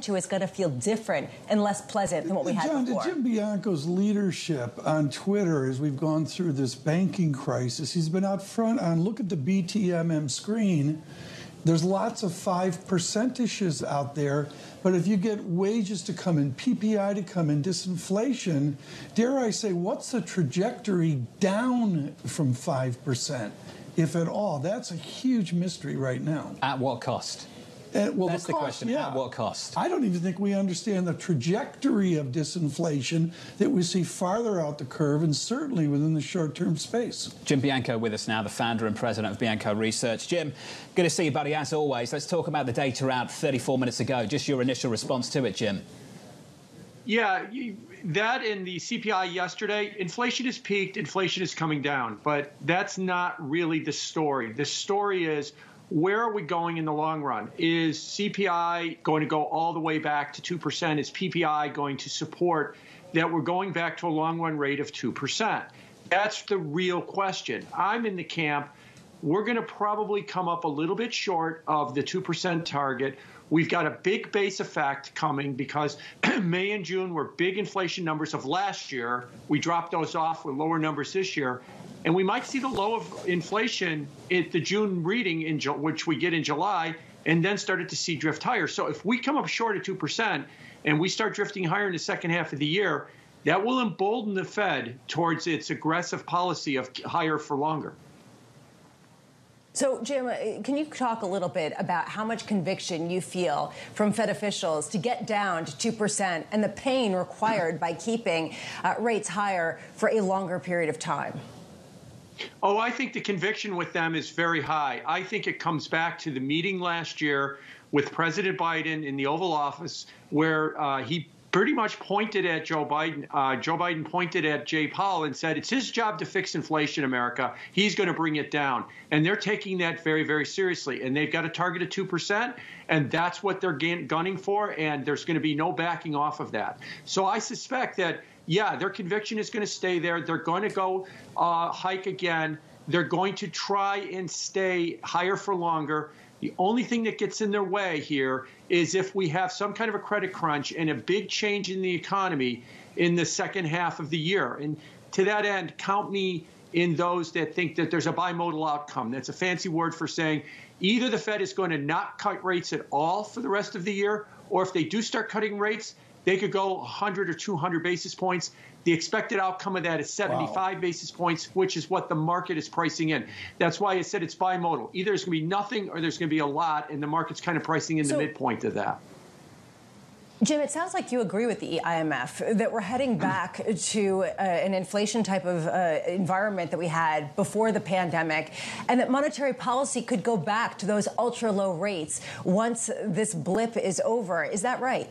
to is going to feel different and less pleasant than what we had John, before. Jim Bianco's leadership on Twitter as we've gone through this banking crisis, he's been out front on look at the BTMM screen. There's lots of 5% issues out there, but if you get wages to come in, PPI to come in, disinflation, dare I say, what's the trajectory down from 5%, if at all? That's a huge mystery right now. At what cost? Uh, well, That's the, cost, question. Yeah. At what cost? I don't even think we understand the trajectory of disinflation that we see farther out the curve and certainly within the short term space. Jim Bianco with us now, the founder and president of Bianco Research. Jim, good to see you, buddy, as always. Let's talk about the data out 34 minutes ago. Just your initial response to it, Jim. Yeah, that in the CPI yesterday, inflation has peaked, inflation is coming down, but that's not really the story. The story is where are we going in the long run? Is CPI going to go all the way back to 2%? Is PPI going to support that we're going back to a long run rate of 2%? That's the real question. I'm in the camp. We're going to probably come up a little bit short of the 2% target. We've got a big base effect coming because May and June were big inflation numbers of last year. We dropped those off with lower numbers this year. And we might see the low of inflation at the June reading, in which we get in July, and then started to see drift higher. So if we come up short at 2% and we start drifting higher in the second half of the year, that will embolden the Fed towards its aggressive policy of higher for longer. So, Jim, uh, can you talk a little bit about how much conviction you feel from Fed officials to get down to 2% and the pain required by keeping uh, rates higher for a longer period of time? Oh, I think the conviction with them is very high. I think it comes back to the meeting last year with President Biden in the Oval Office, where uh, he pretty much pointed at Joe Biden. Uh, Joe Biden pointed at Jay Powell and said, It's his job to fix inflation, America. He's going to bring it down. And they're taking that very, very seriously. And they've got a target of 2%, and that's what they're gunning for. And there's going to be no backing off of that. So I suspect that yeah, their conviction is going to stay there. They're going to go uh, hike again. They're going to try and stay higher for longer. The only thing that gets in their way here is if we have some kind of a credit crunch and a big change in the economy in the second half of the year. And to that end, count me in those that think that there's a bimodal outcome. That's a fancy word for saying either the Fed is going to not cut rates at all for the rest of the year, or if they do start cutting rates, they could go 100 or 200 basis points. The expected outcome of that is 75 wow. basis points, which is what the market is pricing in. That's why I said it's bimodal. Either there's going to be nothing or there's going to be a lot, and the market's kind of pricing in so, the midpoint of that. Jim, it sounds like you agree with the IMF that we're heading back to uh, an inflation type of uh, environment that we had before the pandemic, and that monetary policy could go back to those ultra low rates once this blip is over. Is that right?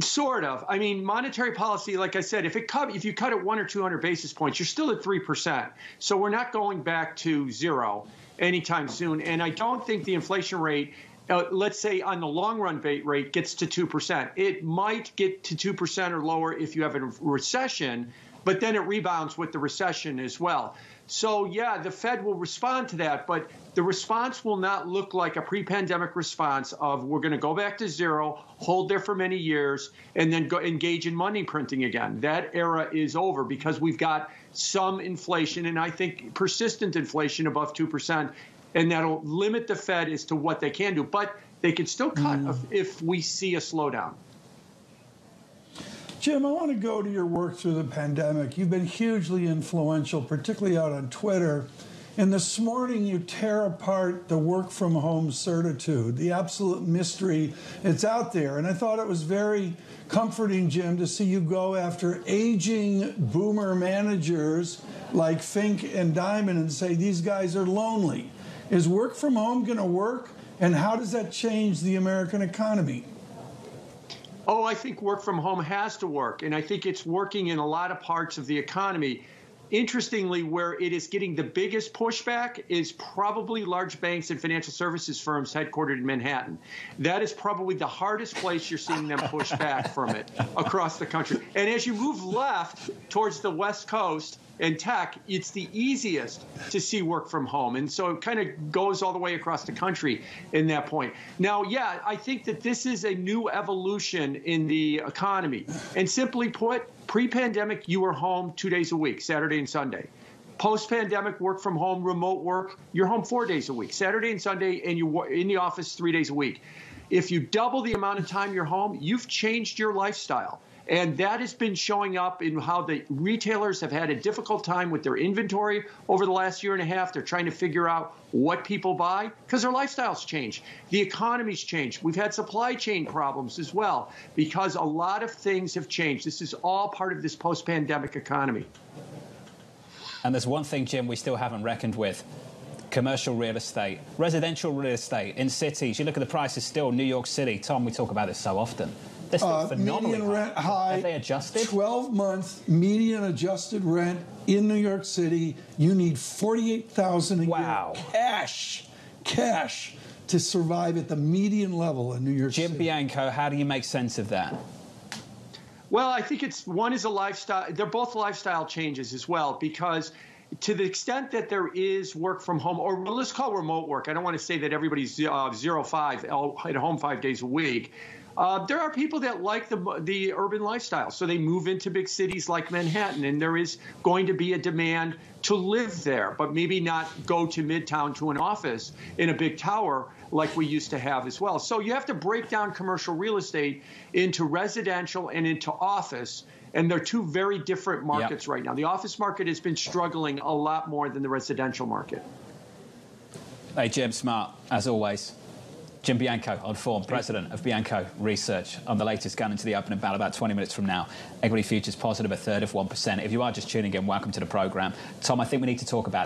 Sort of. I mean, monetary policy, like I said, if it cut, if you cut it one or two hundred basis points, you're still at three percent. So we're not going back to zero anytime soon. And I don't think the inflation rate uh, let's say on the long run rate gets to 2%. It might get to 2% or lower if you have a recession, but then it rebounds with the recession as well. So, yeah, the Fed will respond to that, but the response will not look like a pre pandemic response of we're going to go back to zero, hold there for many years, and then go engage in money printing again. That era is over because we've got some inflation, and I think persistent inflation above 2%, and that'll limit the Fed as to what they can do. But they can still cut mm. if, if we see a slowdown. Jim, I want to go to your work through the pandemic. You've been hugely influential, particularly out on Twitter. And this morning, you tear apart the work from home certitude, the absolute mystery. It's out there. And I thought it was very comforting, Jim, to see you go after aging boomer managers like Fink and Dimon and say these guys are lonely. Is work from home going to work? And how does that change the American economy? Oh, I think work from home has to work. And I think it's working in a lot of parts of the economy. Interestingly, where it is getting the biggest pushback is probably large banks and financial services firms headquartered in Manhattan. That is probably the hardest place you're seeing them push back from it across the country. And as you move left towards the West Coast, and tech, it's the easiest to see work from home. And so it kind of goes all the way across the country in that point. Now, yeah, I think that this is a new evolution in the economy. And simply put, pre pandemic, you were home two days a week, Saturday and Sunday. Post pandemic, work from home, remote work, you're home four days a week, Saturday and Sunday, and you're in the office three days a week. If you double the amount of time you're home, you've changed your lifestyle. And that has been showing up in how the retailers have had a difficult time with their inventory over the last year and a half. They're trying to figure out what people buy because their lifestyles change. The economy's changed. We've had supply chain problems as well because a lot of things have changed. This is all part of this post pandemic economy. And there's one thing, Jim, we still haven't reckoned with commercial real estate, residential real estate in cities. You look at the prices still, New York City. Tom, we talk about this so often. They're still Uh, phenomenally median rent high. Have they adjusted? 12 month median adjusted rent in New York City. You need 48,000 a Wow. year cash, cash to survive at the median level in New York Jim City. Bianco, how do you make sense of that? Well, I think it's one is a lifestyle. They're both lifestyle changes as well because to the extent that there is work from home, or let's call remote work. I don't want to say that everybody's uh, zero five at home five days a week. Uh, there are people that like the the urban lifestyle, so they move into big cities like Manhattan, and there is going to be a demand to live there, but maybe not go to Midtown to an office in a big tower like we used to have as well. So you have to break down commercial real estate into residential and into office. And they're two very different markets Yep. right now. The office market has been struggling a lot more than the residential market. Hey, Jim Smart, as always. Jim Bianco on form, president of Bianco Research, on the latest gun into the open about about 20 minutes from now. Equity futures positive a third of 1%. If you are just tuning in, welcome to the program. Tom, I think we need to talk about